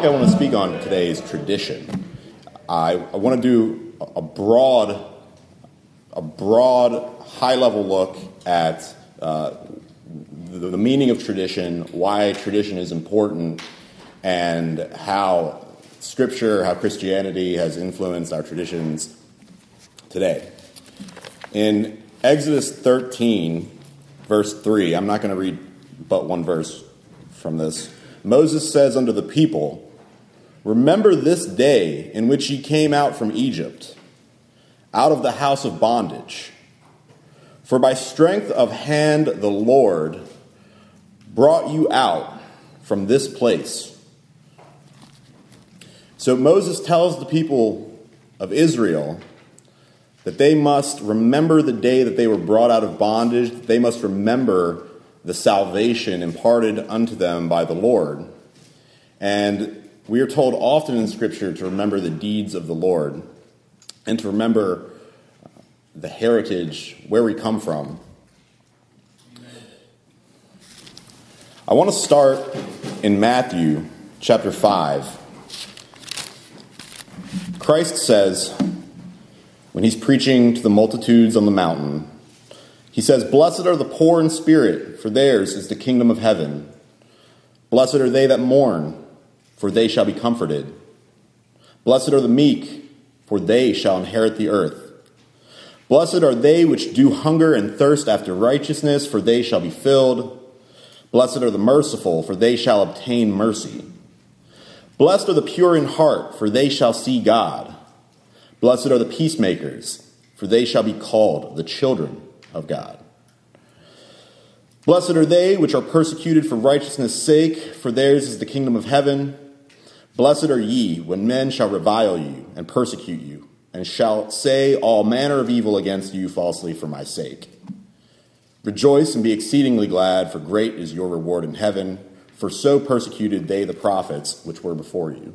topic I want to speak on today is tradition. I, I want to do a broad, a broad, high-level look at uh, the, the meaning of tradition, why tradition is important, and how Scripture, how Christianity has influenced our traditions today. In Exodus 13, verse 3, I'm not going to read but one verse from this. Moses says unto the people, Remember this day in which ye came out from Egypt, out of the house of bondage. For by strength of hand the Lord brought you out from this place. So Moses tells the people of Israel that they must remember the day that they were brought out of bondage, that they must remember the salvation imparted unto them by the Lord. And we are told often in Scripture to remember the deeds of the Lord and to remember uh, the heritage, where we come from. I want to start in Matthew chapter 5. Christ says, when he's preaching to the multitudes on the mountain, he says, Blessed are the poor in spirit, for theirs is the kingdom of heaven. Blessed are they that mourn, for they shall be comforted. Blessed are the meek, for they shall inherit the earth. Blessed are they which do hunger and thirst after righteousness, for they shall be filled. Blessed are the merciful, for they shall obtain mercy. Blessed are the pure in heart, for they shall see God. Blessed are the peacemakers, for they shall be called the children of God. Blessed are they which are persecuted for righteousness' sake, for theirs is the kingdom of heaven. Blessed are ye when men shall revile you and persecute you, and shall say all manner of evil against you falsely for my sake. Rejoice and be exceedingly glad, for great is your reward in heaven, for so persecuted they the prophets which were before you.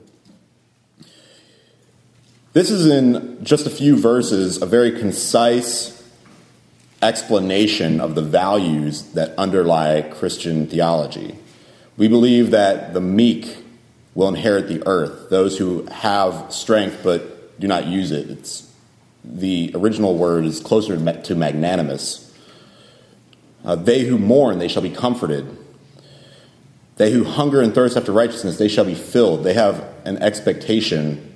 This is in just a few verses a very concise explanation of the values that underlie Christian theology. We believe that the meek will inherit the earth, those who have strength but do not use it. It's, the original word is closer to magnanimous. Uh, they who mourn, they shall be comforted. They who hunger and thirst after righteousness, they shall be filled. They have an expectation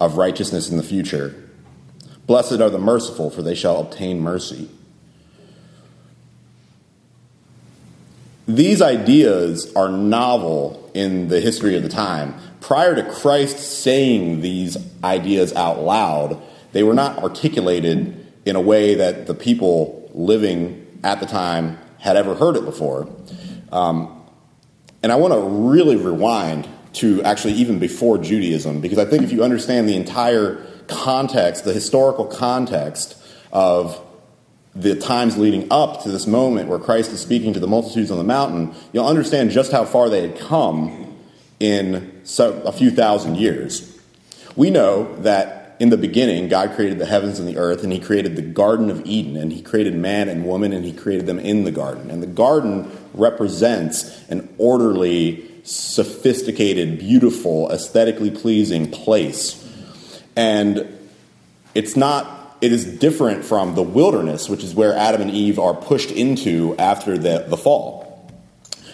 of righteousness in the future. Blessed are the merciful, for they shall obtain mercy. These ideas are novel in the history of the time. Prior to Christ saying these ideas out loud, they were not articulated in a way that the people living at the time had ever heard it before. Um, and I want to really rewind to actually even before Judaism, because I think if you understand the entire context, the historical context of the times leading up to this moment where Christ is speaking to the multitudes on the mountain, you'll understand just how far they had come in a few thousand years. We know that in the beginning, God created the heavens and the earth, and He created the Garden of Eden, and He created man and woman, and He created them in the garden. And the garden represents an orderly, sophisticated, beautiful, aesthetically pleasing place. And it's not it is different from the wilderness, which is where Adam and Eve are pushed into after the, the fall.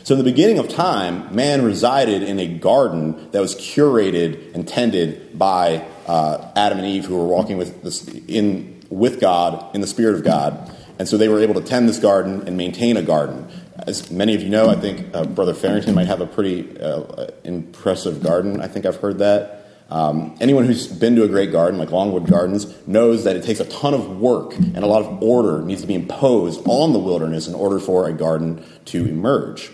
So, in the beginning of time, man resided in a garden that was curated and tended by uh, Adam and Eve, who were walking with, this, in, with God in the Spirit of God. And so they were able to tend this garden and maintain a garden. As many of you know, I think uh, Brother Farrington might have a pretty uh, impressive garden. I think I've heard that. Um, anyone who's been to a great garden, like Longwood Gardens, knows that it takes a ton of work and a lot of order needs to be imposed on the wilderness in order for a garden to emerge.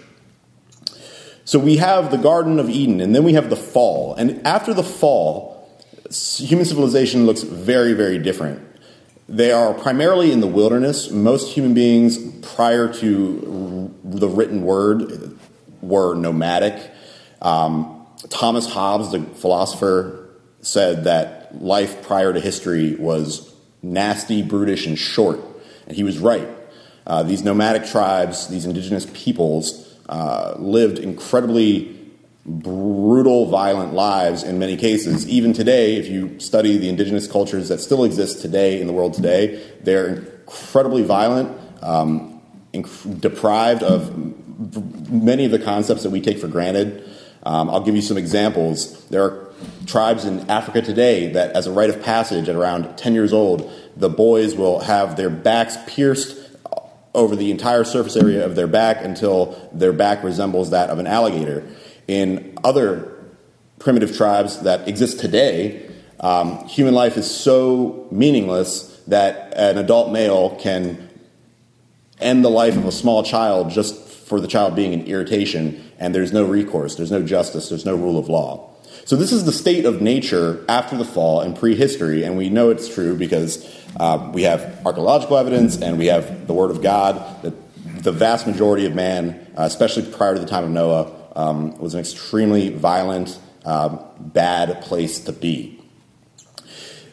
So we have the Garden of Eden, and then we have the fall. And after the fall, human civilization looks very, very different. They are primarily in the wilderness. Most human beings prior to the written word were nomadic. Um, Thomas Hobbes, the philosopher, said that life prior to history was nasty, brutish, and short. And he was right. Uh, these nomadic tribes, these indigenous peoples, uh, lived incredibly brutal, violent lives in many cases. Even today, if you study the indigenous cultures that still exist today in the world today, they're incredibly violent, um, inc- deprived of many of the concepts that we take for granted. Um, I'll give you some examples. There are tribes in Africa today that, as a rite of passage, at around 10 years old, the boys will have their backs pierced over the entire surface area of their back until their back resembles that of an alligator. In other primitive tribes that exist today, um, human life is so meaningless that an adult male can end the life of a small child just for the child being an irritation, and there's no recourse, there's no justice, there's no rule of law. So, this is the state of nature after the fall in prehistory, and we know it's true because uh, we have archaeological evidence and we have the Word of God that the vast majority of man, uh, especially prior to the time of Noah, um, was an extremely violent, um, bad place to be.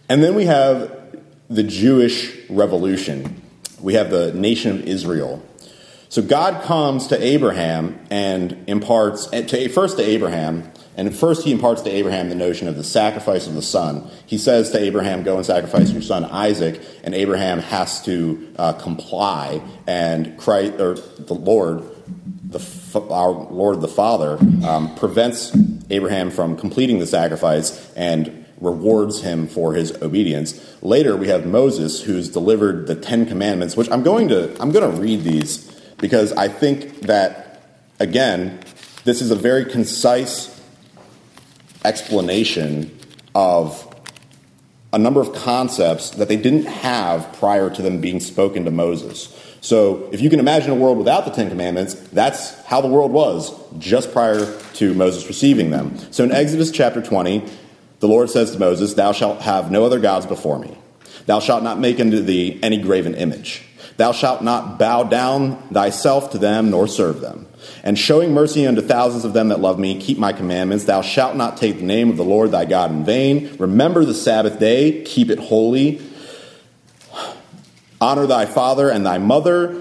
And then we have the Jewish revolution. We have the nation of Israel. So God comes to Abraham and imparts, to, first to Abraham, and first, he imparts to Abraham the notion of the sacrifice of the son. He says to Abraham, Go and sacrifice your son Isaac, and Abraham has to uh, comply, and Christ, or the Lord, the, our Lord the Father, um, prevents Abraham from completing the sacrifice and rewards him for his obedience. Later, we have Moses, who's delivered the Ten Commandments, which I'm going to, I'm going to read these because I think that, again, this is a very concise explanation of a number of concepts that they didn't have prior to them being spoken to Moses. So, if you can imagine a world without the Ten Commandments, that's how the world was just prior to Moses receiving them. So, in Exodus chapter 20, the Lord says to Moses, Thou shalt have no other gods before me. Thou shalt not make unto thee any graven image. Thou shalt not bow down thyself to them nor serve them. And showing mercy unto thousands of them that love me, keep my commandments. Thou shalt not take the name of the Lord thy God in vain. Remember the Sabbath day, keep it holy. Honor thy father and thy mother.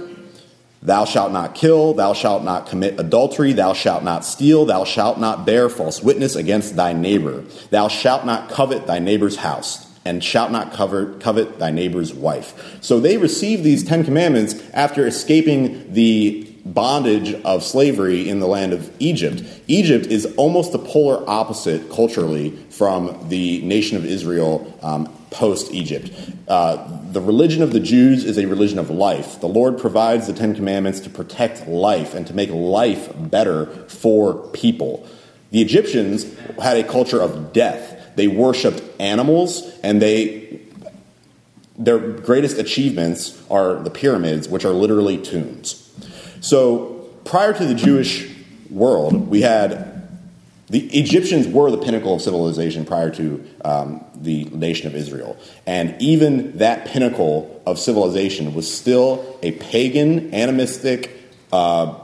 Thou shalt not kill, thou shalt not commit adultery, thou shalt not steal, thou shalt not bear false witness against thy neighbor. Thou shalt not covet thy neighbor's house and shalt not covet, covet thy neighbor's wife. So they received these Ten Commandments after escaping the bondage of slavery in the land of Egypt. Egypt is almost the polar opposite culturally from the nation of Israel um, post Egypt. Uh, the religion of the Jews is a religion of life. The Lord provides the Ten Commandments to protect life and to make life better for people. The Egyptians had a culture of death. They worshiped animals and they their greatest achievements are the pyramids, which are literally tombs. So prior to the Jewish world, we had the Egyptians were the pinnacle of civilization prior to um, the nation of Israel. And even that pinnacle of civilization was still a pagan, animistic, uh,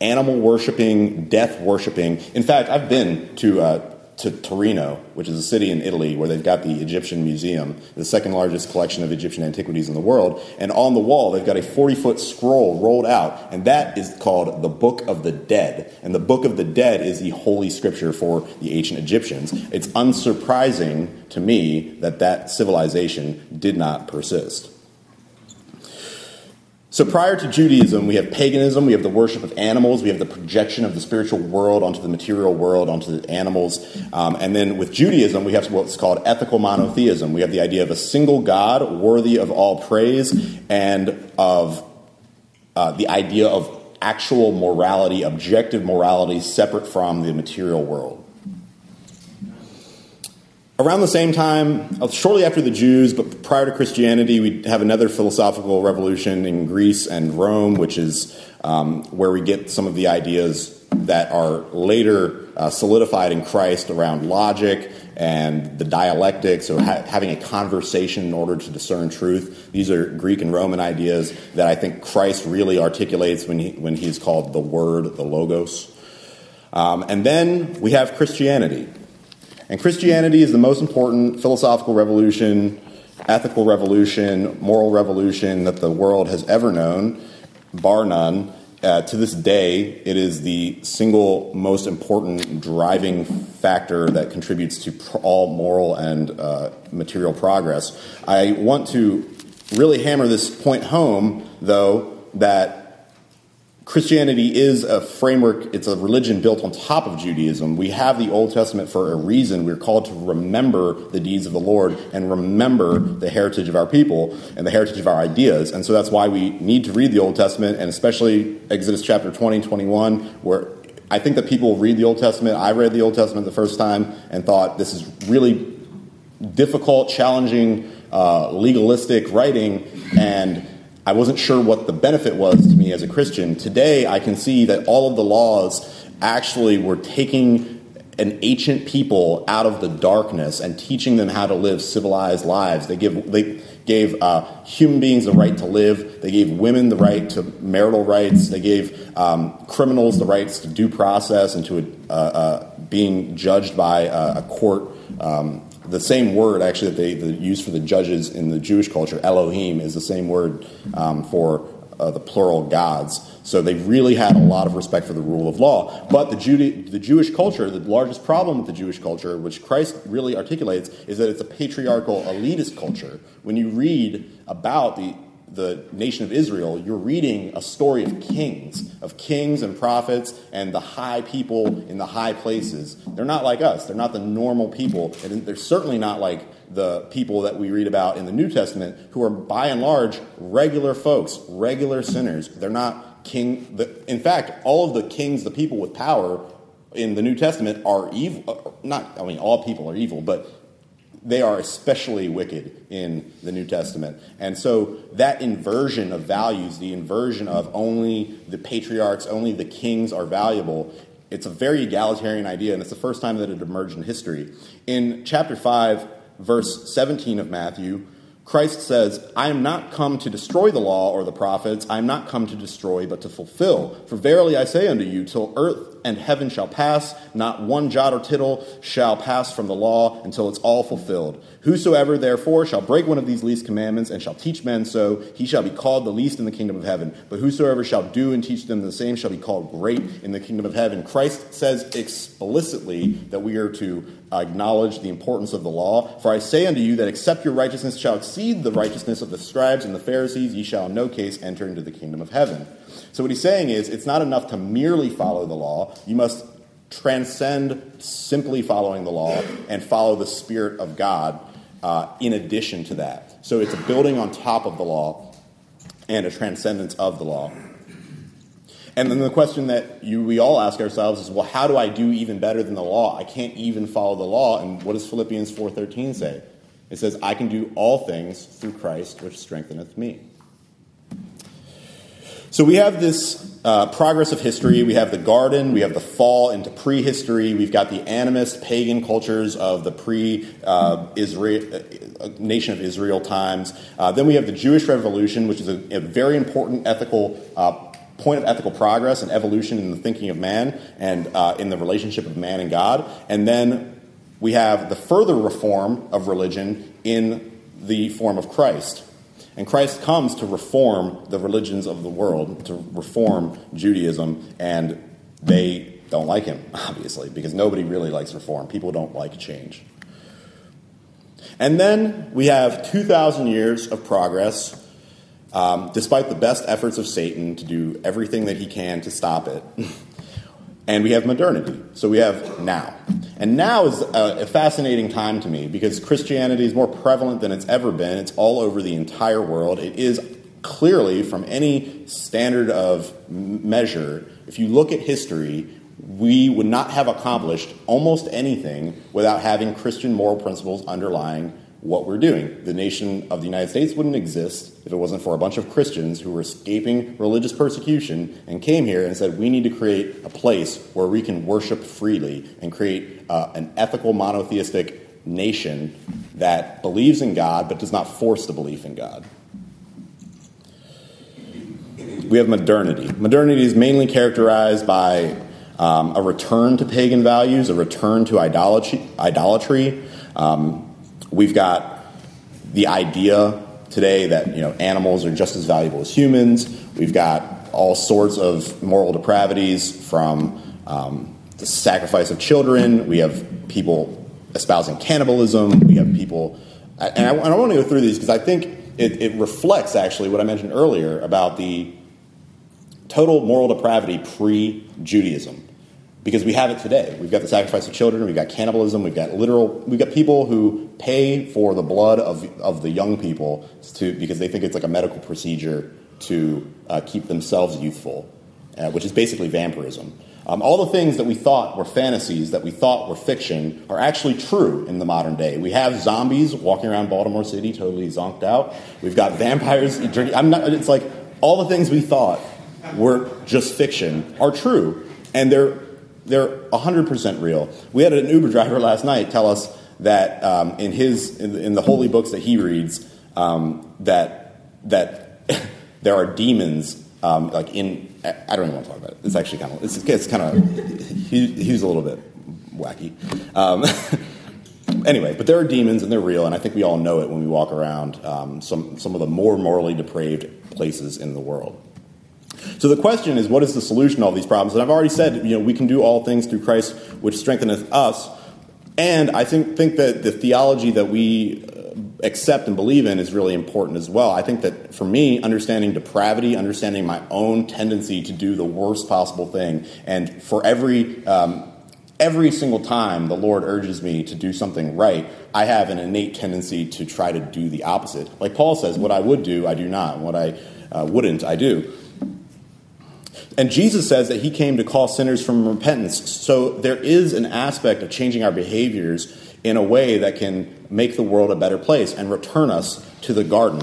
animal worshiping, death worshiping. In fact, I've been to uh, to Torino, which is a city in Italy where they've got the Egyptian Museum, the second largest collection of Egyptian antiquities in the world. And on the wall, they've got a 40 foot scroll rolled out, and that is called the Book of the Dead. And the Book of the Dead is the holy scripture for the ancient Egyptians. It's unsurprising to me that that civilization did not persist. So prior to Judaism, we have paganism, we have the worship of animals, we have the projection of the spiritual world onto the material world, onto the animals. Um, and then with Judaism, we have what's called ethical monotheism. We have the idea of a single God worthy of all praise and of uh, the idea of actual morality, objective morality, separate from the material world. Around the same time, uh, shortly after the Jews, but prior to Christianity, we have another philosophical revolution in Greece and Rome, which is um, where we get some of the ideas that are later uh, solidified in Christ around logic and the dialectics, or ha- having a conversation in order to discern truth. These are Greek and Roman ideas that I think Christ really articulates when, he, when he's called the Word, the Logos. Um, and then we have Christianity. And Christianity is the most important philosophical revolution, ethical revolution, moral revolution that the world has ever known, bar none. uh, to this day, it is the single most important driving factor that contributes to pr- all moral and uh, material progress. I want to really hammer this point home, though, that Christianity is a framework, it's a religion built on top of Judaism. We have the Old Testament for a reason. We're called to remember the deeds of the Lord and remember the heritage of our people and the heritage of our ideas. And so that's why we need to read the Old Testament, and especially Exodus chapter 20, 21, where I think that people read the Old Testament. I read the Old Testament the first time and thought this is really difficult, challenging, uh, legalistic writing, and I wasn't sure what the benefit was to me as a Christian. Today, I can see that all of the laws actually were taking an ancient people out of the darkness and teaching them how to live civilized lives. They give they gave uh, human beings the right to live. They gave women the right to marital rights. They gave um, criminals the rights to due process and to uh, uh, being judged by a court. Um, the same word actually that they, use for the judges in the Jewish culture, Elohim, is the same word um, for uh, the plural gods. So they really had a lot of respect for the rule of law. But the, the Jewish culture, the largest problem with the Jewish culture, which Christ really articulates, is that it's a patriarchal elitist culture. When you read about the the nation of Israel, you're reading a story of kings, of kings and prophets and the high people in the high places. They're not like us. They're not the normal people. And they're certainly not like the people that we read about in the New Testament, who are by and large regular folks, regular sinners. They're not king. in fact, all of the kings, the people with power in the New Testament are evil. Uh, not, I mean, all people are evil, but they are especially wicked in the New Testament. And so that inversion of values, the inversion of only the patriarchs, only the kings are valuable, it's a very egalitarian idea, and it's the first time that it emerged in history. In chapter 5, verse 17 of Matthew, Christ says, I am not come to destroy the law or the prophets. I am not come to destroy, but to fulfill. For verily I say unto you, till earth and heaven shall pass, not one jot or tittle shall pass from the law until it's all fulfilled. Whosoever therefore shall break one of these least commandments and shall teach men so, he shall be called the least in the kingdom of heaven. But whosoever shall do and teach them the same shall be called great in the kingdom of heaven. Christ says explicitly that we are to acknowledge the importance of the law. For I say unto you that except your righteousness shall exceed the righteousness of the scribes and the Pharisees, ye shall in no case enter into the kingdom of heaven. So what he's saying is it's not enough to merely follow the law. You must transcend simply following the law and follow the Spirit of God uh, in addition to that. So it's a building on top of the law and a transcendence of the law. And then the question that you, we all ask ourselves is, well, how do I do even better than the law? I can't even follow the law. And what does Philippians 4.13 say? It says, I can do all things through Christ, which strengtheneth me. So we have this uh, progress of history. We have the garden. We have the fall into prehistory. We've got the animist pagan cultures of the pre uh, Israel uh, nation of Israel times. Uh, then we have the Jewish Revolution, which is a, a very important ethical uh, point of ethical progress and evolution in the thinking of man and uh, in the relationship of man and God. And then we have the further reform of religion in the form of Christ. And Christ comes to reform the religions of the world, to reform Judaism, and they don't like him, obviously, because nobody really likes reform. People don't like change. And then we have 2,000 years of progress, um, despite the best efforts of Satan to do everything that he can to stop it. and we have modernity. So we have now. And now is a, a, fascinating time to me because Christianity is more prevalent than it's ever been. It's all over the entire world. It is clearly, from any standard of measure, if you look at history, we would not have accomplished almost anything without having Christian moral principles underlying what we're doing. The nation of the United States wouldn't exist if it wasn't for a bunch of Christians who were escaping religious persecution and came here and said, we need to create a place where we can worship freely and create uh, an ethical monotheistic nation that believes in God but does not force the belief in God. We have modernity. Modernity is mainly characterized by um, a return to pagan values, a return to idolatry. idolatry um, We've got the idea today that you know animals are just as valuable as humans. We've got all sorts of moral depravities from um, the sacrifice of children. We have people espousing cannibalism. We have people, and I, I want to go through these because I think it, it reflects actually what I mentioned earlier about the total moral depravity pre Judaism. Because we have it today. We've got the sacrifice of children, we've got cannibalism, we've got literal, we've got people who pay for the blood of, of the young people to, because they think it's like a medical procedure to uh, keep themselves youthful, uh, which is basically vampirism. Um, all the things that we thought were fantasies, that we thought were fiction, are actually true in the modern day. We have zombies walking around Baltimore City, totally zonked out. We've got vampires drinking. I'm not. It's like all the things we thought were just fiction are true, and they're they're 100% real. We had an Uber driver last night tell us that um, in his in the, in the, holy books that he reads um, that that there are demons um, like in I don't even want to talk about it. It's actually kind of it's, it's kind of he, he's a little bit wacky. Um, anyway, but there are demons and they're real, and I think we all know it when we walk around um, some some of the more morally depraved places in the world. So the question is, what is the solution to all these problems? And I've already said, you know, we can do all things through Christ, which strengtheneth us. And I think, think that the theology that we uh, accept and believe in is really important as well. I think that for me, understanding depravity, understanding my own tendency to do the worst possible thing, and for every um, every single time the Lord urges me to do something right, I have an innate tendency to try to do the opposite. Like Paul says, what I would do, I do not. What I uh, wouldn't, I do. And Jesus says that he came to call sinners from repentance. So there is an aspect of changing our behaviors in a way that can make the world a better place and return us to the garden.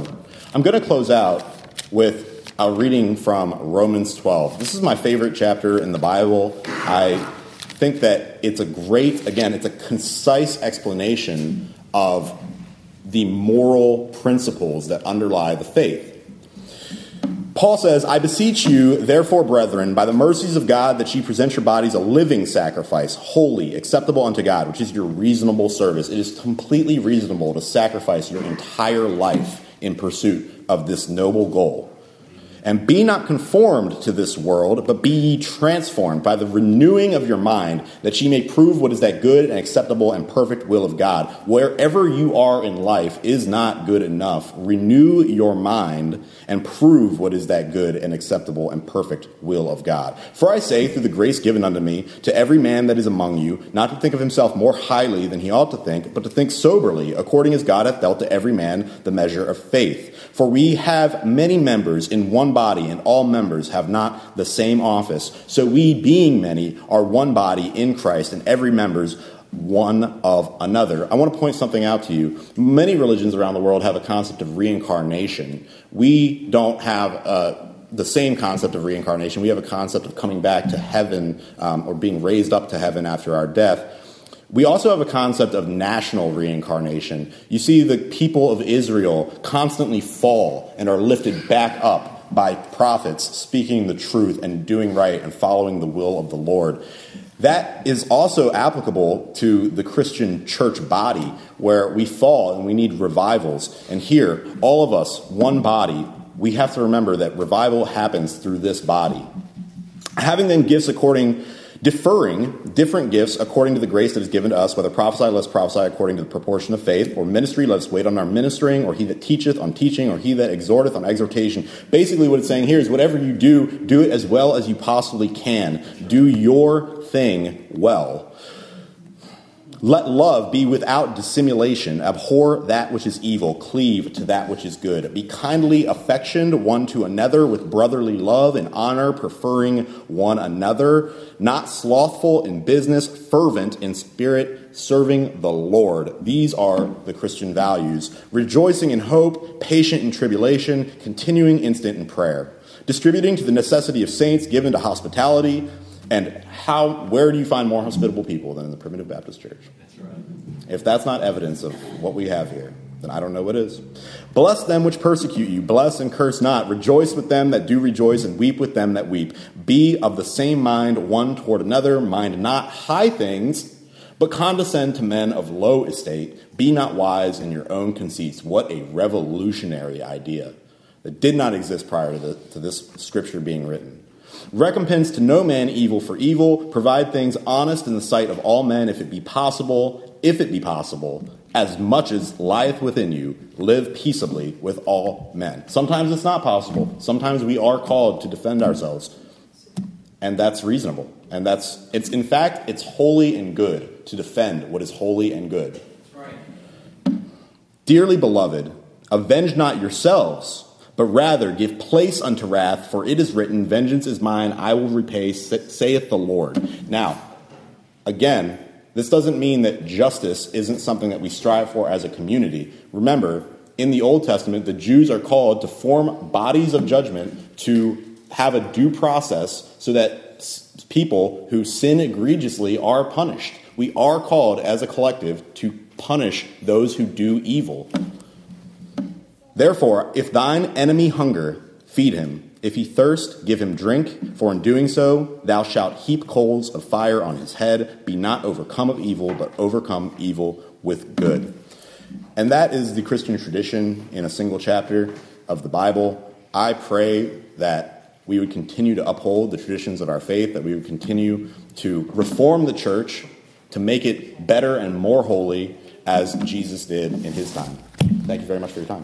I'm going to close out with a reading from Romans 12. This is my favorite chapter in the Bible. I think that it's a great, again, it's a concise explanation of the moral principles that underlie the faith. Paul says, I beseech you, therefore, brethren, by the mercies of God, that ye present your bodies a living sacrifice, holy, acceptable unto God, which is your reasonable service. It is completely reasonable to sacrifice your entire life in pursuit of this noble goal. And be not conformed to this world, but be ye transformed by the renewing of your mind, that ye may prove what is that good and acceptable and perfect will of God. Wherever you are in life is not good enough. Renew your mind and prove what is that good and acceptable and perfect will of God. For I say, through the grace given unto me, to every man that is among you, not to think of himself more highly than he ought to think, but to think soberly, according as God hath dealt to every man the measure of faith. For we have many members in one body, and all members have not the same office. So we, being many, are one body in Christ, and every member's one of another. I want to point something out to you. Many religions around the world have a concept of reincarnation. We don't have uh, the same concept of reincarnation. We have a concept of coming back to heaven um, or being raised up to heaven after our death. We also have a concept of national reincarnation. You see, the people of Israel constantly fall and are lifted back up by prophets speaking the truth and doing right and following the will of the Lord. That is also applicable to the Christian church body, where we fall and we need revivals. And here, all of us, one body, we have to remember that revival happens through this body. Having then gifts according deferring different gifts according to the grace that is given to us, whether prophesy, let us prophesy according to the proportion of faith, or ministry, let us wait on our ministering, or he that teacheth on teaching, or he that exhorteth on exhortation. Basically, what it's saying here is whatever you do, do it as well as you possibly can. Do your thing well. Let love be without dissimulation. Abhor that which is evil. Cleave to that which is good. Be kindly affectioned one to another with brotherly love and honor, preferring one another. Not slothful in business, fervent in spirit, serving the Lord. These are the Christian values. Rejoicing in hope, patient in tribulation, continuing instant in prayer. Distributing to the necessity of saints, given to hospitality and how, where do you find more hospitable people than in the primitive Baptist church? That's right. If that's not evidence of what we have here, then I don't know what is. Bless them which persecute you, bless and curse not. Rejoice with them that do rejoice, and weep with them that weep. Be of the same mind one toward another. Mind not high things, but condescend to men of low estate. Be not wise in your own conceits. What a revolutionary idea that did not exist prior to, the, to this scripture being written. Recompense to no man evil for evil, provide things honest in the sight of all men, if it be possible, if it be possible, as much as lieth within you, live peaceably with all men. Sometimes it's not possible. Sometimes we are called to defend ourselves. And that's reasonable. And that's it's in fact it's holy and good to defend what is holy and good. Right. Dearly beloved, avenge not yourselves, but rather give place unto wrath, for it is written, Vengeance is mine, I will repay, saith the Lord. Now, again, this doesn't mean that justice isn't something that we strive for as a community. Remember, in the Old Testament, the Jews are called to form bodies of judgment to have a due process so that people who sin egregiously are punished. We are called as a collective to punish those who do evil. Therefore, if thine enemy hunger, feed him. If he thirst, give him drink, for in doing so thou shalt heap coals of fire on his head. Be not overcome of evil, but overcome evil with good. And that is the Christian tradition in a single chapter of the Bible. I pray that we would continue to uphold the traditions of our faith, that we would continue to reform the church to make it better and more holy as Jesus did in his time. Thank you very much for your time.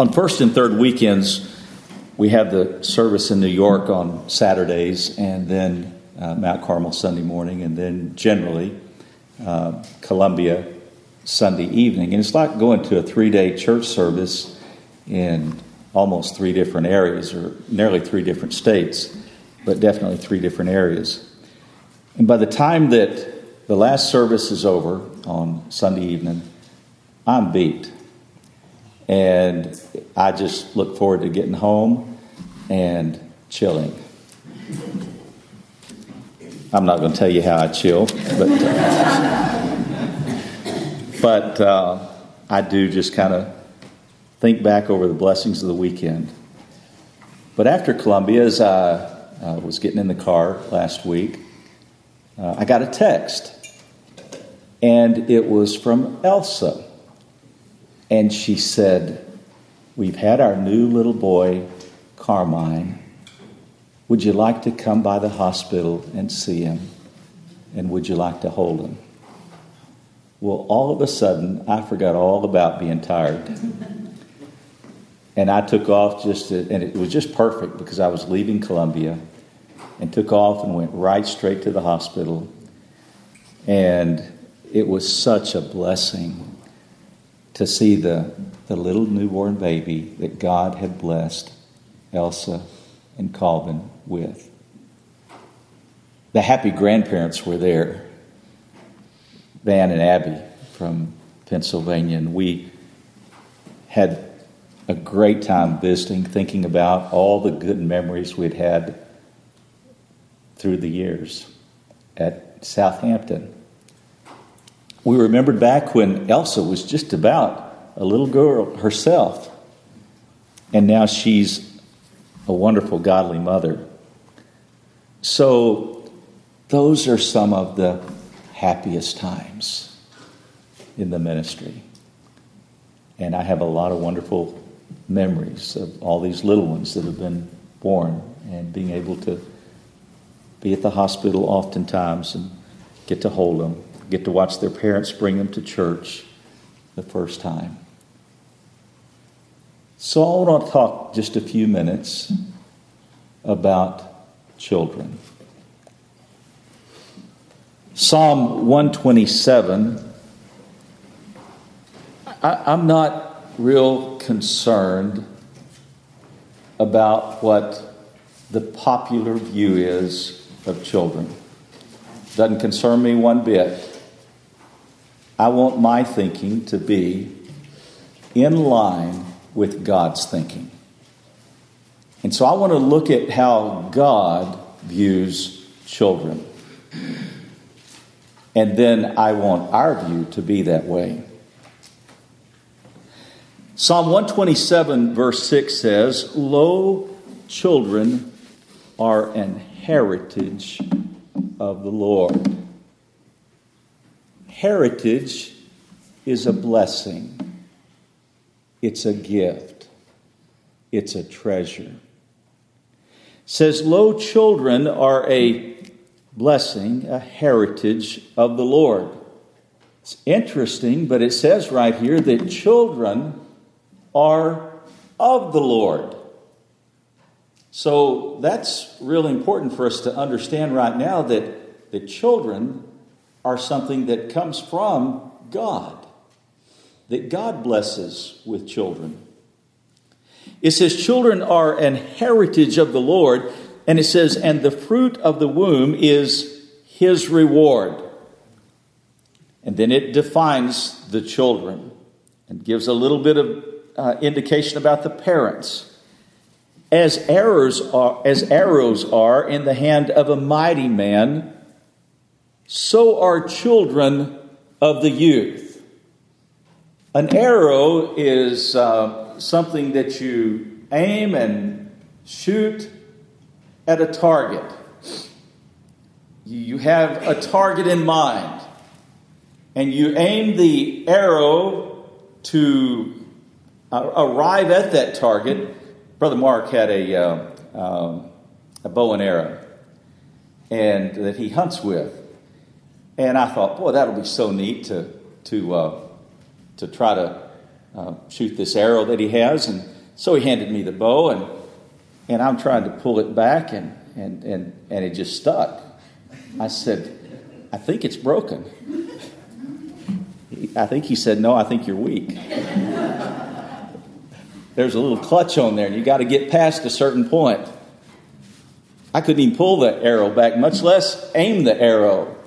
On first and third weekends, we have the service in New York on Saturdays, and then uh, Mount Carmel Sunday morning, and then generally uh, Columbia Sunday evening. And it's like going to a three day church service in almost three different areas, or nearly three different states, but definitely three different areas. And by the time that the last service is over on Sunday evening, I'm beat. And I just look forward to getting home and chilling. I'm not going to tell you how I chill, but but uh, I do just kind of think back over the blessings of the weekend. But after Columbia, as I uh, was getting in the car last week, uh, I got a text, and it was from Elsa, and she said, "We've had our new little boy Carmine, would you like to come by the hospital and see him? And would you like to hold him? Well, all of a sudden, I forgot all about being tired. and I took off just to, and it was just perfect because I was leaving Columbia and took off and went right straight to the hospital. And it was such a blessing to see the, the little newborn baby that God had blessed Elsa and Calvin with. The happy grandparents were there, Van and Abby from Pennsylvania, and we had a great time visiting, thinking about all the good memories we'd had through the years at Southampton. We remembered back when Elsa was just about a little girl herself, and now she's a wonderful, godly mother. So, those are some of the happiest times in the ministry. And I have a lot of wonderful memories of all these little ones that have been born and being able to be at the hospital oftentimes and get to hold them, get to watch their parents bring them to church the first time. So I want to talk just a few minutes about children. Psalm 127, I, am not real concerned about what the popular view is of children. Doesn't concern me one bit. I want my thinking to be in line with God's thinking. And so I want to look at how God views children. And then I want our view to be that way. Psalm 127, verse 6 says, Lo, children are an heritage of the Lord. Heritage is a blessing. It's a gift. it's a treasure. says, Lo, children are a blessing, a heritage of the Lord. It's interesting, but it says right here that children are of the Lord. So that's really important for us to understand right now that the children are something that comes from God, that God blesses with children. It says, Children are an heritage of the Lord, and it says, And the fruit of the womb is his reward. And then it defines the children and gives a little bit of uh, indication about the parents. As arrows, are, as arrows are in the hand of a mighty man, so are children of the youth. An arrow is uh, something that you aim and shoot at a target. You have a target in mind, and you aim the arrow to uh, arrive at that target. Brother Mark had a, uh, um, a bow and arrow and that he hunts with. And I thought, boy, that'll be so neat to, to, uh, to try to uh, shoot this arrow that he has. And so he handed me the bow, and, and I'm trying to pull it back, and, and, and, and it just stuck. I said, I think it's broken. I think he said, No, I think you're weak. There's a little clutch on there, and you got to get past a certain point. I couldn't even pull the arrow back, much less aim the arrow.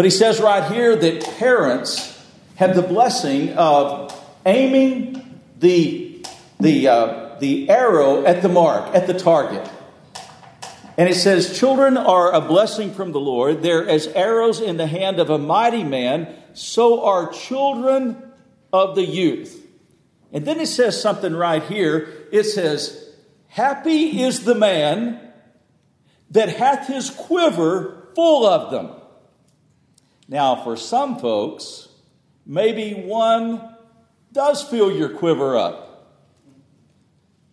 But he says right here that parents have the blessing of aiming the, the, uh, the arrow at the mark, at the target. And it says, Children are a blessing from the Lord. They're as arrows in the hand of a mighty man, so are children of the youth. And then it says something right here. It says, Happy is the man that hath his quiver full of them. Now, for some folks, maybe one does fill your quiver up.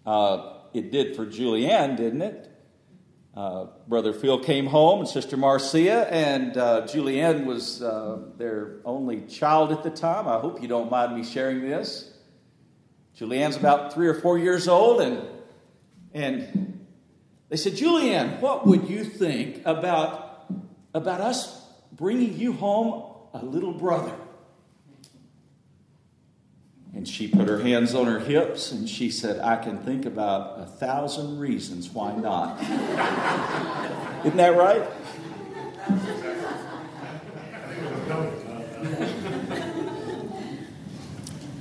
Uh, it did for Julianne, didn't it? Uh, Brother Phil came home and Sister Marcia, and uh, Julianne was uh, their only child at the time. I hope you don't mind me sharing this. Julianne's about three or four years old, and, and they said, Julianne, what would you think about, about us bringing you home a little brother. And she put her hands on her hips and she said, I can think about a thousand reasons why not. Isn't that right?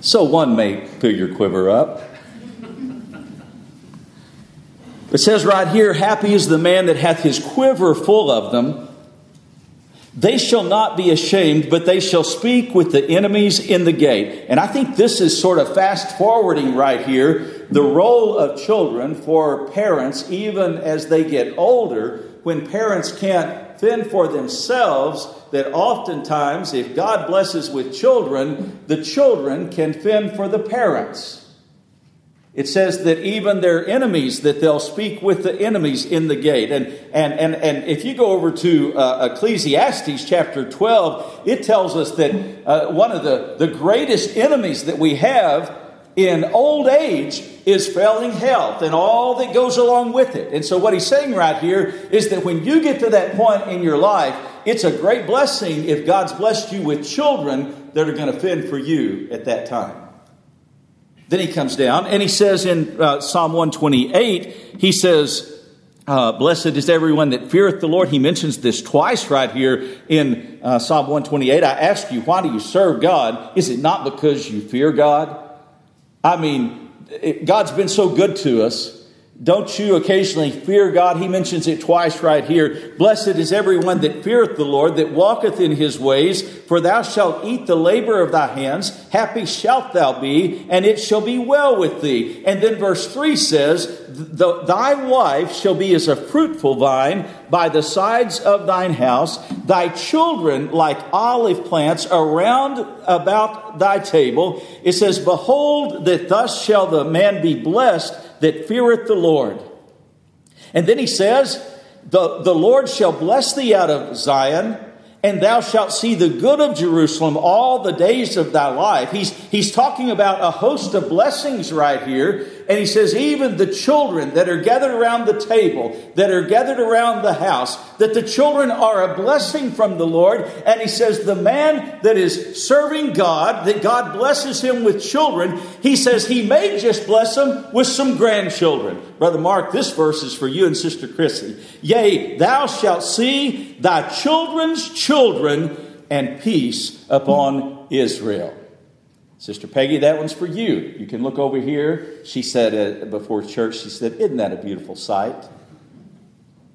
So one may fill your quiver up. It says right here, Happy is the man that hath his quiver full of them. They shall not be ashamed, but they shall speak with the enemies in the gate. And I think this is sort of fast forwarding right here the role of children for parents, even as they get older, when parents can't fend for themselves, that oftentimes, if God blesses with children, the children can fend for the parents. It says that even their enemies, that they'll speak with the enemies in the gate. And, and, and, and if you go over to uh, Ecclesiastes chapter 12, it tells us that uh, one of the, the greatest enemies that we have in old age is failing health and all that goes along with it. And so, what he's saying right here is that when you get to that point in your life, it's a great blessing if God's blessed you with children that are going to fend for you at that time. Then he comes down and he says in uh, Psalm 128, he says, uh, Blessed is everyone that feareth the Lord. He mentions this twice right here in uh, Psalm 128. I ask you, why do you serve God? Is it not because you fear God? I mean, it, God's been so good to us. Don't you occasionally fear God? He mentions it twice right here. Blessed is everyone that feareth the Lord, that walketh in his ways, for thou shalt eat the labor of thy hands. Happy shalt thou be, and it shall be well with thee. And then verse 3 says, Thy wife shall be as a fruitful vine by the sides of thine house, thy children like olive plants around about thy table. It says, Behold, that thus shall the man be blessed that feareth the Lord. And then he says, the, the Lord shall bless thee out of Zion and thou shalt see the good of Jerusalem all the days of thy life. He's, he's talking about a host of blessings right here. And he says, even the children that are gathered around the table, that are gathered around the house, that the children are a blessing from the Lord. And he says, the man that is serving God, that God blesses him with children, he says he may just bless them with some grandchildren. Brother Mark, this verse is for you and Sister Chrissy. Yea, thou shalt see thy children's children and peace upon Israel. Sister Peggy, that one's for you. You can look over here. She said uh, before church, she said, Isn't that a beautiful sight?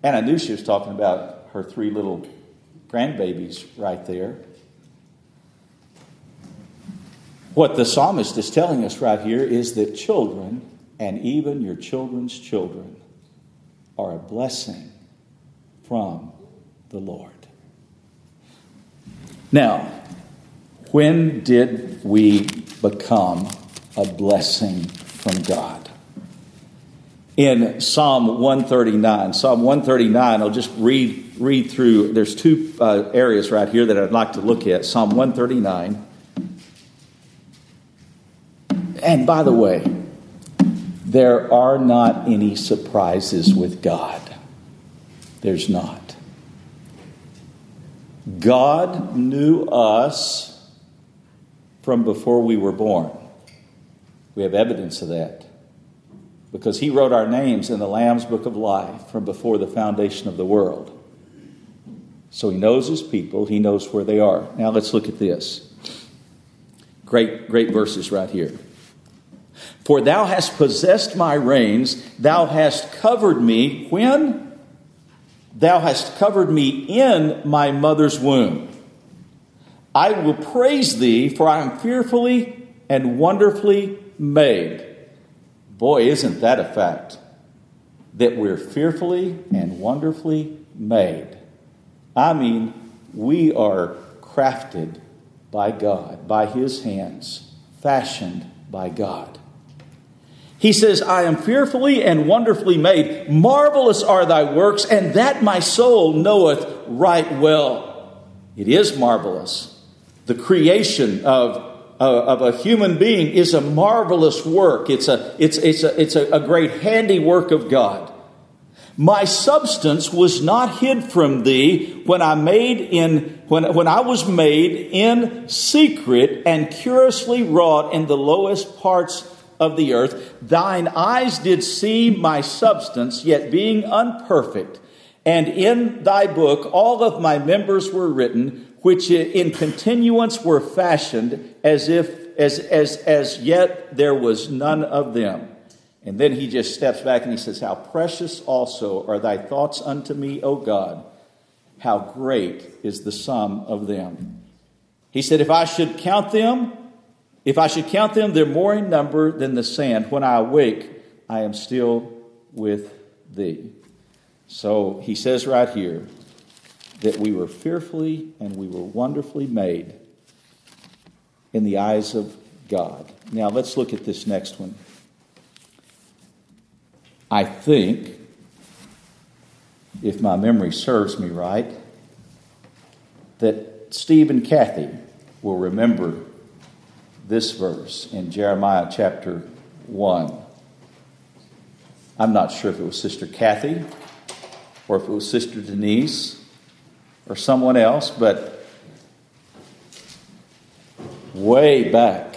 And I knew she was talking about her three little grandbabies right there. What the psalmist is telling us right here is that children, and even your children's children, are a blessing from the Lord. Now, when did we become a blessing from God? In Psalm 139, Psalm 139, I'll just read, read through. There's two uh, areas right here that I'd like to look at. Psalm 139. And by the way, there are not any surprises with God. There's not. God knew us from before we were born. We have evidence of that. Because he wrote our names in the Lamb's book of life from before the foundation of the world. So he knows his people, he knows where they are. Now let's look at this. Great, great verses right here. For thou hast possessed my reins, thou hast covered me when? Thou hast covered me in my mother's womb. I will praise thee, for I am fearfully and wonderfully made. Boy, isn't that a fact? That we're fearfully and wonderfully made. I mean, we are crafted by God, by His hands, fashioned by God. He says, I am fearfully and wonderfully made. Marvelous are thy works, and that my soul knoweth right well. It is marvelous the creation of, uh, of a human being is a marvelous work. It's a, it's, it's a, it's a, a great handiwork of God. My substance was not hid from thee when I made in when, when I was made in secret and curiously wrought in the lowest parts of the earth. Thine eyes did see my substance, yet being unperfect. And in thy book all of my members were written, which in continuance were fashioned as if as as as yet there was none of them. And then he just steps back and he says how precious also are thy thoughts unto me o god. How great is the sum of them. He said if i should count them if i should count them they're more in number than the sand. When i awake i am still with thee. So he says right here that we were fearfully and we were wonderfully made in the eyes of God. Now let's look at this next one. I think, if my memory serves me right, that Steve and Kathy will remember this verse in Jeremiah chapter 1. I'm not sure if it was Sister Kathy or if it was Sister Denise or someone else, but way back,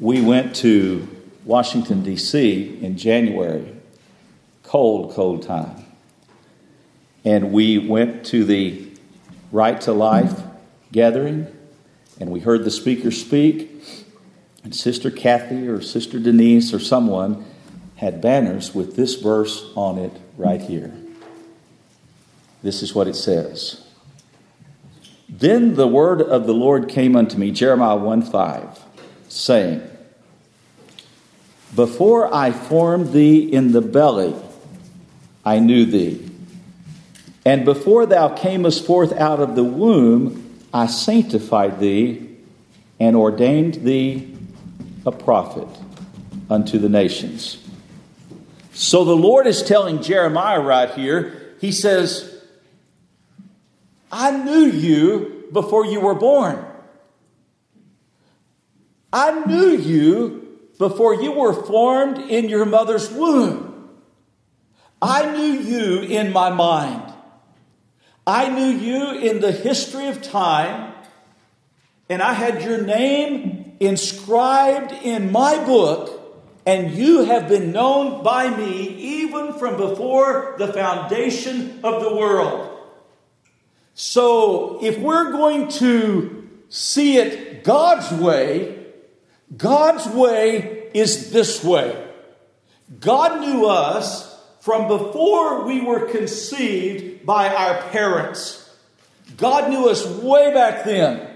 we went to Washington, D.C. in January, cold, cold time. And we went to the Right to Life gathering, and we heard the speaker speak. And Sister Kathy or Sister Denise or someone had banners with this verse on it right here. This is what it says. Then the word of the Lord came unto me, Jeremiah 1 5, saying, Before I formed thee in the belly, I knew thee. And before thou camest forth out of the womb, I sanctified thee and ordained thee a prophet unto the nations. So the Lord is telling Jeremiah right here, He says, I knew you before you were born. I knew you before you were formed in your mother's womb. I knew you in my mind. I knew you in the history of time, and I had your name inscribed in my book, and you have been known by me even from before the foundation of the world. So, if we're going to see it God's way, God's way is this way. God knew us from before we were conceived by our parents. God knew us way back then.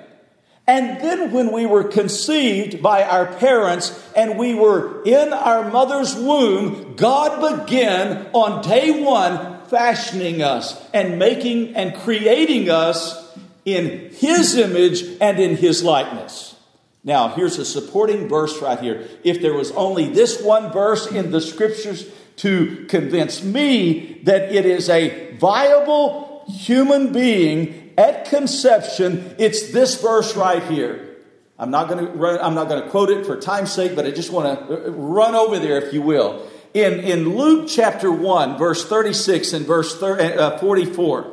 And then when we were conceived by our parents and we were in our mother's womb, God began on day one fashioning us and making and creating us in His image and in His likeness. Now, here's a supporting verse right here. If there was only this one verse in the scriptures to convince me that it is a viable human being at conception, it's this verse right here. I'm not going to I'm not going to quote it for time's sake, but I just want to uh, run over there, if you will. In, in Luke chapter 1, verse 36 and verse 30, uh, 44,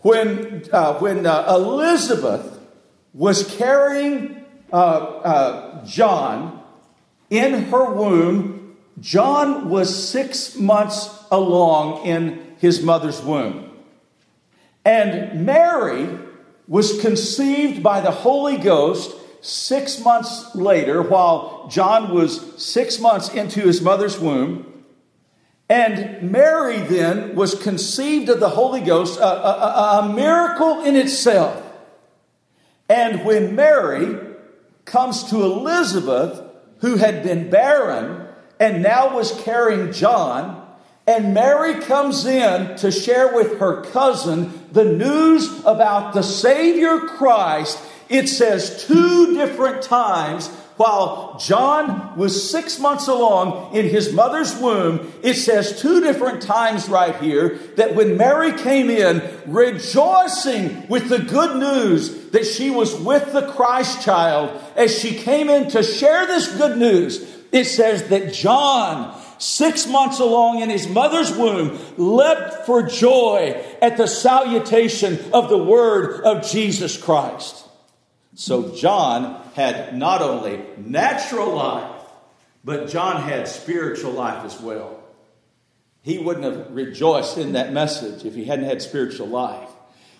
when, uh, when uh, Elizabeth was carrying uh, uh, John in her womb, John was six months along in his mother's womb. And Mary was conceived by the Holy Ghost six months later, while John was six months into his mother's womb. And Mary then was conceived of the Holy Ghost, a, a, a miracle in itself. And when Mary comes to Elizabeth, who had been barren and now was carrying John. And Mary comes in to share with her cousin the news about the Savior Christ. It says two different times while John was six months along in his mother's womb, it says two different times right here that when Mary came in, rejoicing with the good news that she was with the Christ child, as she came in to share this good news, it says that John, six months along in his mother's womb, leapt for joy at the salutation of the word of Jesus Christ. So John had not only natural life, but John had spiritual life as well. He wouldn't have rejoiced in that message if he hadn't had spiritual life.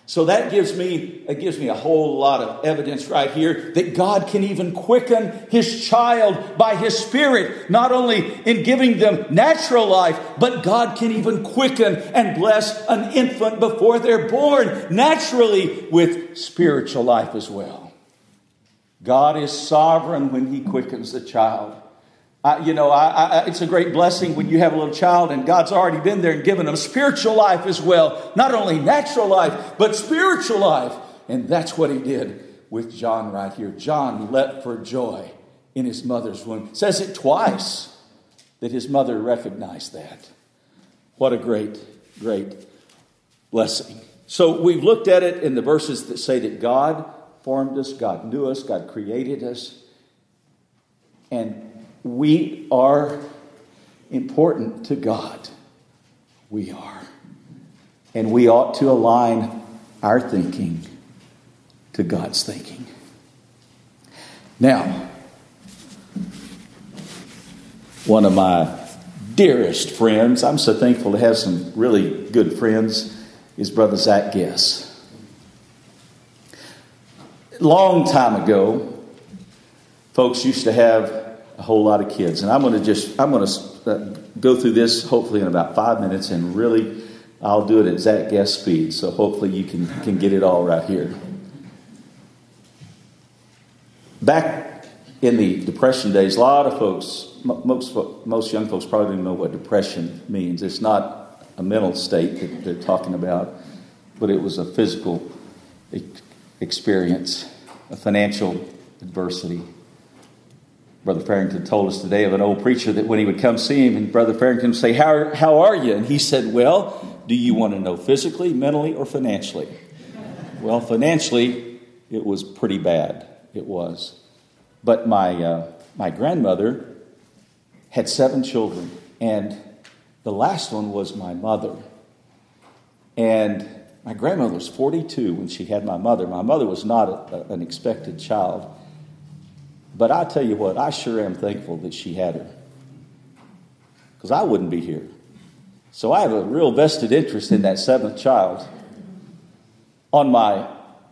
So that gives me it gives me a whole lot of evidence right here that God can even quicken his child by his spirit not only in giving them natural life but God can even quicken and bless an infant before they're born naturally with spiritual life as well. God is sovereign when He quickens the child. I, you know, I, I, it's a great blessing when you have a little child and God's already been there and given them spiritual life as well. Not only natural life, but spiritual life. And that's what He did with John right here. John leapt for joy in his mother's womb. Says it twice that his mother recognized that. What a great, great blessing. So we've looked at it in the verses that say that God formed us, God knew us, God created us. And we are important to God. We are. And we ought to align our thinking to God's thinking. Now, one of my dearest friends, I'm so thankful to have some really good friends, is Brother Zach Guess long time ago, folks used to have a whole lot of kids, and I'm going to just I'm going to uh, go through this hopefully in about five minutes, and really I'll do it at Zach Guest speed, so hopefully you can can get it all right here. Back in the depression days, a lot of folks, most most young folks probably don't know what depression means. It's not a mental state that they're talking about, but it was a physical experience, a financial adversity. Brother Farrington told us today of an old preacher that when he would come see him, and Brother Farrington would say, How, how are you? And he said, Well, do you want to know physically, mentally, or financially? Well, financially, it was pretty bad. It was. But my, uh, my grandmother had seven children, and the last one was my mother. And my grandmother was 42 when she had my mother. My mother was not a, a, an expected child. But I tell you what, I sure am thankful that she had her. Because I wouldn't be here. So I have a real vested interest in that seventh child. On my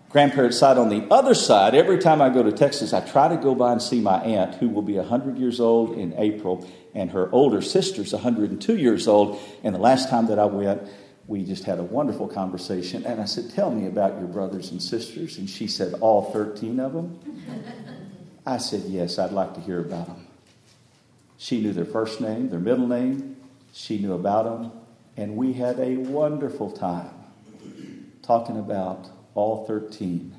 grandparents' side, on the other side, every time I go to Texas, I try to go by and see my aunt, who will be 100 years old in April, and her older sister's 102 years old. And the last time that I went, we just had a wonderful conversation. And I said, Tell me about your brothers and sisters. And she said, All 13 of them? I said, Yes, I'd like to hear about them. She knew their first name, their middle name. She knew about them. And we had a wonderful time talking about all 13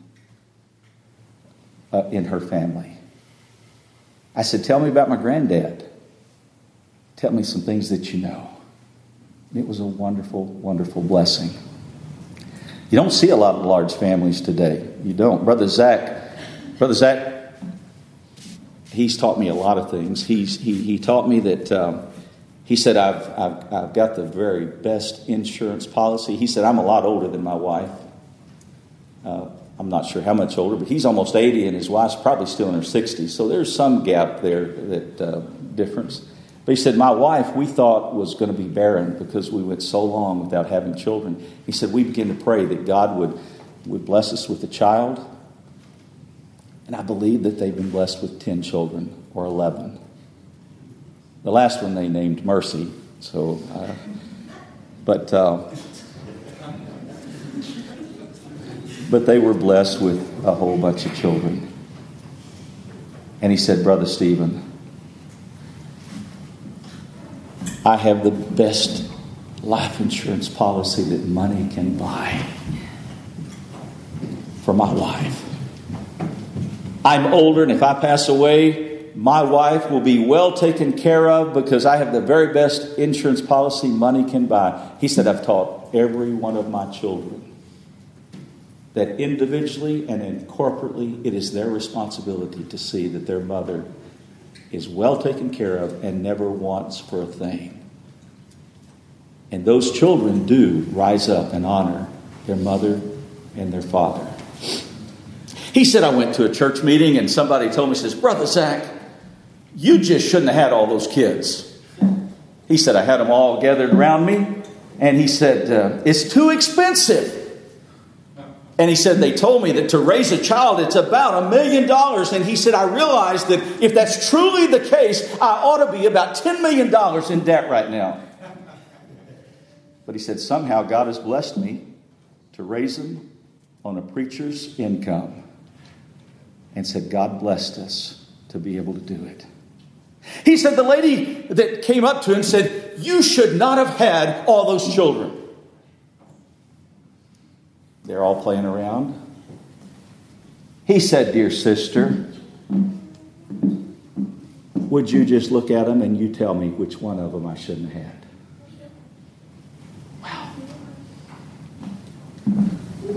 uh, in her family. I said, Tell me about my granddad. Tell me some things that you know. It was a wonderful, wonderful blessing. You don't see a lot of large families today. You don't. Brother Zach, Brother Zach, he's taught me a lot of things. He's, he, he taught me that, um, he said, I've, I've, I've got the very best insurance policy. He said, I'm a lot older than my wife. Uh, I'm not sure how much older, but he's almost 80 and his wife's probably still in her 60s. So there's some gap there, that uh, difference. But he said, My wife, we thought was going to be barren because we went so long without having children. He said, We began to pray that God would, would bless us with a child. And I believe that they've been blessed with 10 children or 11. The last one they named Mercy. So, uh, but, uh, but they were blessed with a whole bunch of children. And he said, Brother Stephen, I have the best life insurance policy that money can buy for my wife. I'm older, and if I pass away, my wife will be well taken care of because I have the very best insurance policy money can buy. He said, I've taught every one of my children that individually and corporately, it is their responsibility to see that their mother is well taken care of and never wants for a thing. And those children do rise up and honor their mother and their father. He said, I went to a church meeting and somebody told me, says, Brother Zach, you just shouldn't have had all those kids. He said, I had them all gathered around me. And he said, uh, It's too expensive. And he said, They told me that to raise a child, it's about a million dollars. And he said, I realized that if that's truly the case, I ought to be about $10 million in debt right now. But he said, Somehow God has blessed me to raise them on a preacher's income. And said, God blessed us to be able to do it. He said, The lady that came up to him said, You should not have had all those children. They're all playing around. He said, Dear sister, would you just look at them and you tell me which one of them I shouldn't have had? Wow.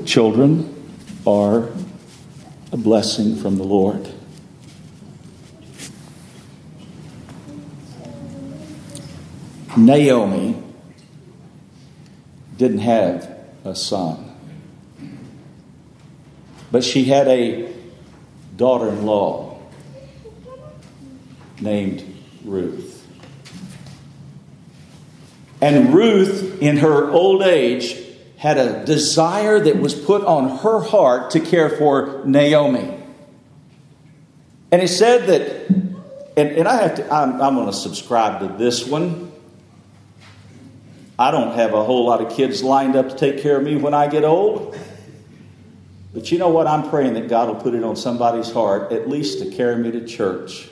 Children are a blessing from the Lord. Naomi didn't have a son. But she had a daughter in law named Ruth. And Ruth, in her old age, had a desire that was put on her heart to care for Naomi. And it said that, and, and I have to, I'm, I'm going to subscribe to this one. I don't have a whole lot of kids lined up to take care of me when I get old. But you know what? I'm praying that God will put it on somebody's heart at least to carry me to church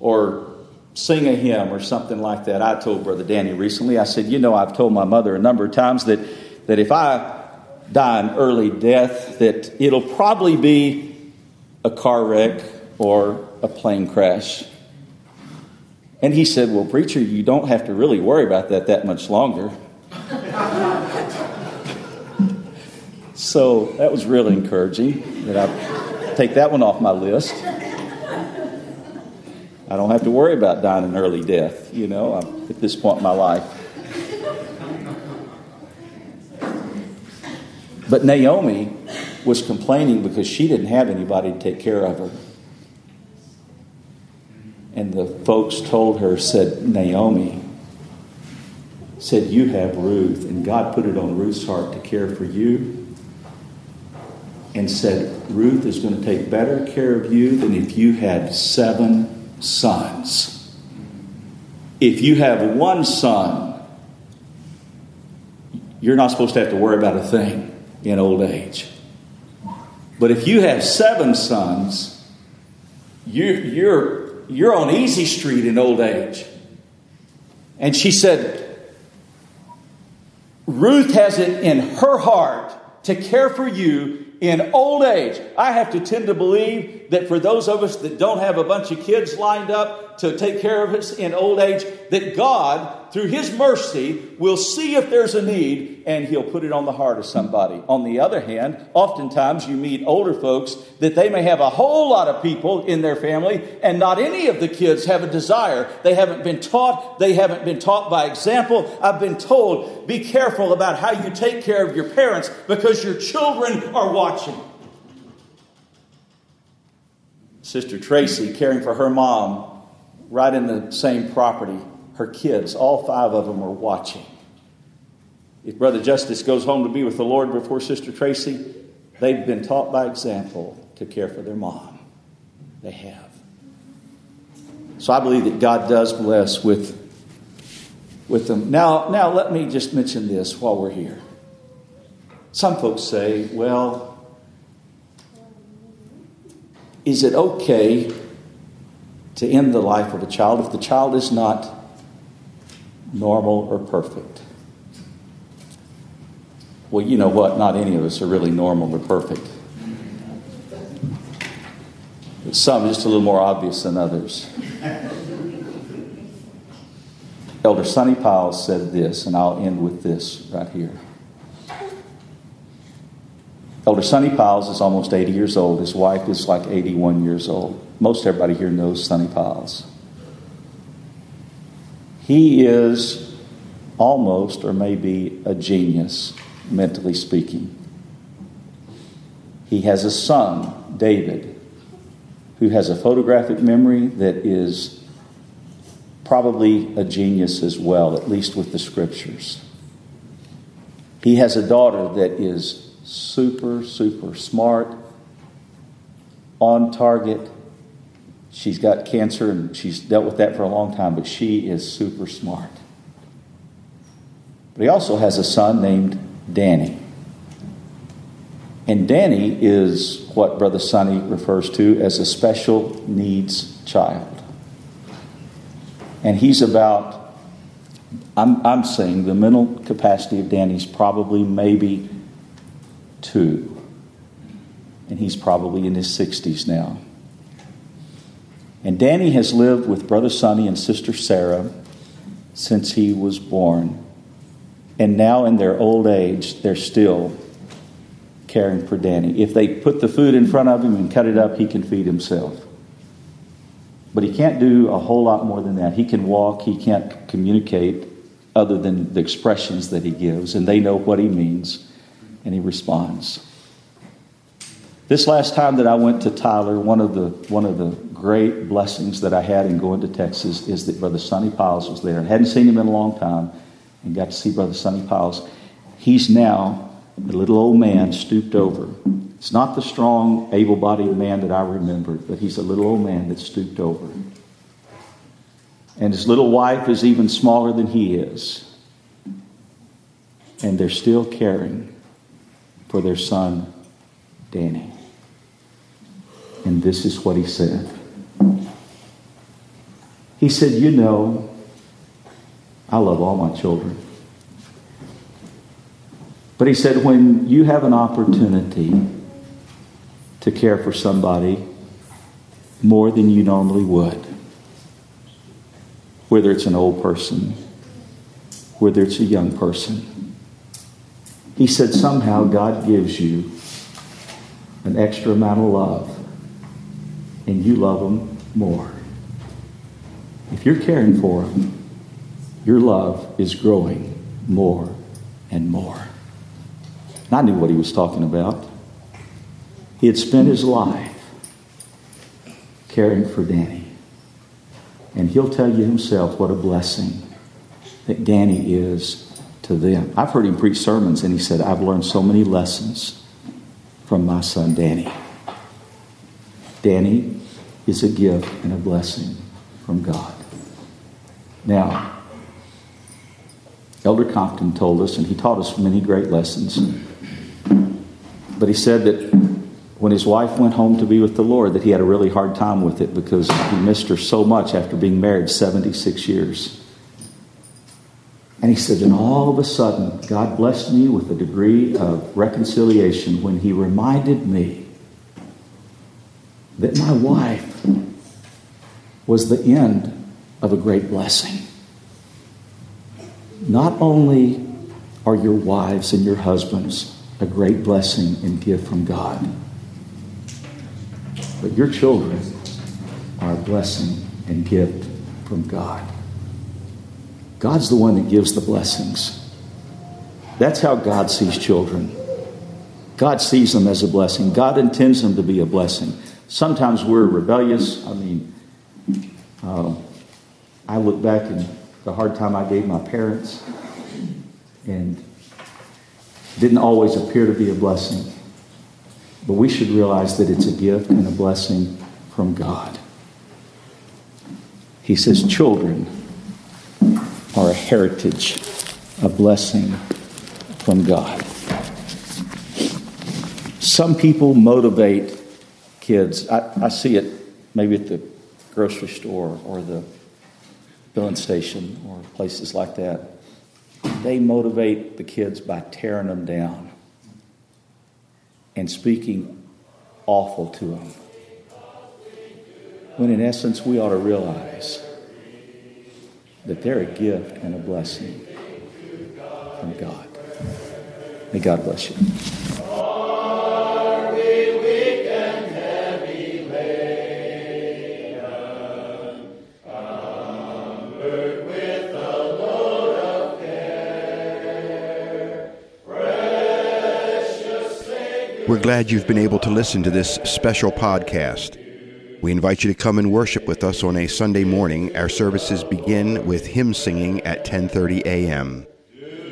or sing a hymn or something like that. I told Brother Danny recently, I said, You know, I've told my mother a number of times that, that if I die an early death, that it'll probably be a car wreck or a plane crash. And he said, Well, preacher, you don't have to really worry about that that much longer. so that was really encouraging that I take that one off my list. I don't have to worry about dying an early death, you know, I'm at this point in my life. But Naomi was complaining because she didn't have anybody to take care of her. And the folks told her, said, Naomi, said, You have Ruth, and God put it on Ruth's heart to care for you. And said, Ruth is going to take better care of you than if you had seven sons. If you have one son, you're not supposed to have to worry about a thing in old age. But if you have seven sons, you, you're, you're on easy street in old age. And she said, Ruth has it in her heart to care for you in old age. I have to tend to believe that for those of us that don't have a bunch of kids lined up to take care of us in old age, that God, through His mercy, will see if there's a need and He'll put it on the heart of somebody. On the other hand, oftentimes you meet older folks that they may have a whole lot of people in their family and not any of the kids have a desire. They haven't been taught, they haven't been taught by example. I've been told, be careful about how you take care of your parents because your children are watching. Sister Tracy caring for her mom right in the same property. Her kids, all five of them, were watching. If Brother Justice goes home to be with the Lord before Sister Tracy, they've been taught by example to care for their mom. They have. So I believe that God does bless with, with them. Now, now, let me just mention this while we're here. Some folks say, well, is it okay to end the life of a child if the child is not normal or perfect? Well, you know what? Not any of us are really normal or perfect. But some just a little more obvious than others. Elder Sonny Pyles said this, and I'll end with this right here. Elder Sonny Pyles is almost 80 years old. His wife is like 81 years old. Most everybody here knows Sonny Pyles. He is almost or maybe a genius, mentally speaking. He has a son, David, who has a photographic memory that is probably a genius as well, at least with the scriptures. He has a daughter that is super, super smart, on target. She's got cancer and she's dealt with that for a long time, but she is super smart. But he also has a son named Danny. And Danny is what Brother Sonny refers to as a special needs child. And he's about, I'm, I'm saying the mental capacity of Danny's probably maybe two. And he's probably in his 60s now. And Danny has lived with Brother Sonny and Sister Sarah since he was born. And now, in their old age, they're still caring for Danny. If they put the food in front of him and cut it up, he can feed himself. But he can't do a whole lot more than that. He can walk, he can't communicate other than the expressions that he gives, and they know what he means and he responds. This last time that I went to Tyler, one of the one of the great blessings that I had in going to Texas is that Brother Sonny Pyles was there. I hadn't seen him in a long time, and got to see Brother Sonny Pyles. He's now a little old man stooped over. It's not the strong, able-bodied man that I remembered, but he's a little old man that stooped over. And his little wife is even smaller than he is. And they're still caring for their son, Danny. And this is what he said. He said, You know, I love all my children. But he said, when you have an opportunity to care for somebody more than you normally would. Whether it's an old person, whether it's a young person. He said somehow God gives you an extra amount of love, and you love them more. If you're caring for them, your love is growing more and more. And I knew what he was talking about. He had spent his life caring for Danny. And he'll tell you himself what a blessing that Danny is to them. I've heard him preach sermons, and he said, I've learned so many lessons from my son Danny. Danny is a gift and a blessing from God. Now, Elder Compton told us, and he taught us many great lessons, but he said that when his wife went home to be with the Lord, that he had a really hard time with it because he missed her so much after being married 76 years. And he said, and all of a sudden, God blessed me with a degree of reconciliation when he reminded me that my wife was the end of a great blessing. Not only are your wives and your husbands a great blessing and gift from God, but your children are a blessing and gift from God. God's the one that gives the blessings. That's how God sees children. God sees them as a blessing. God intends them to be a blessing. Sometimes we're rebellious. I mean, uh, I look back and the hard time I gave my parents and didn't always appear to be a blessing. But we should realize that it's a gift and a blessing from God. He says, Children are a heritage, a blessing from God. Some people motivate kids. I, I see it maybe at the grocery store or the filling station or places like that. They motivate the kids by tearing them down and speaking awful to them. When in essence, we ought to realize that they're a gift and a blessing from God. May God bless you. We're glad you've been able to listen to this special podcast. We invite you to come and worship with us on a Sunday morning. Our services begin with hymn singing at 10:30 a.m.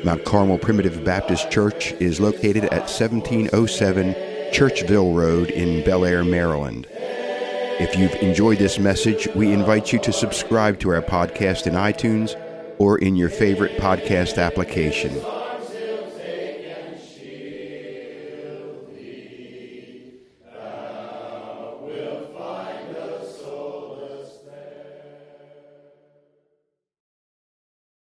Mount Carmel Primitive Baptist Church is located at 1707 Churchville Road in Bel Air, Maryland. If you've enjoyed this message, we invite you to subscribe to our podcast in iTunes or in your favorite podcast application.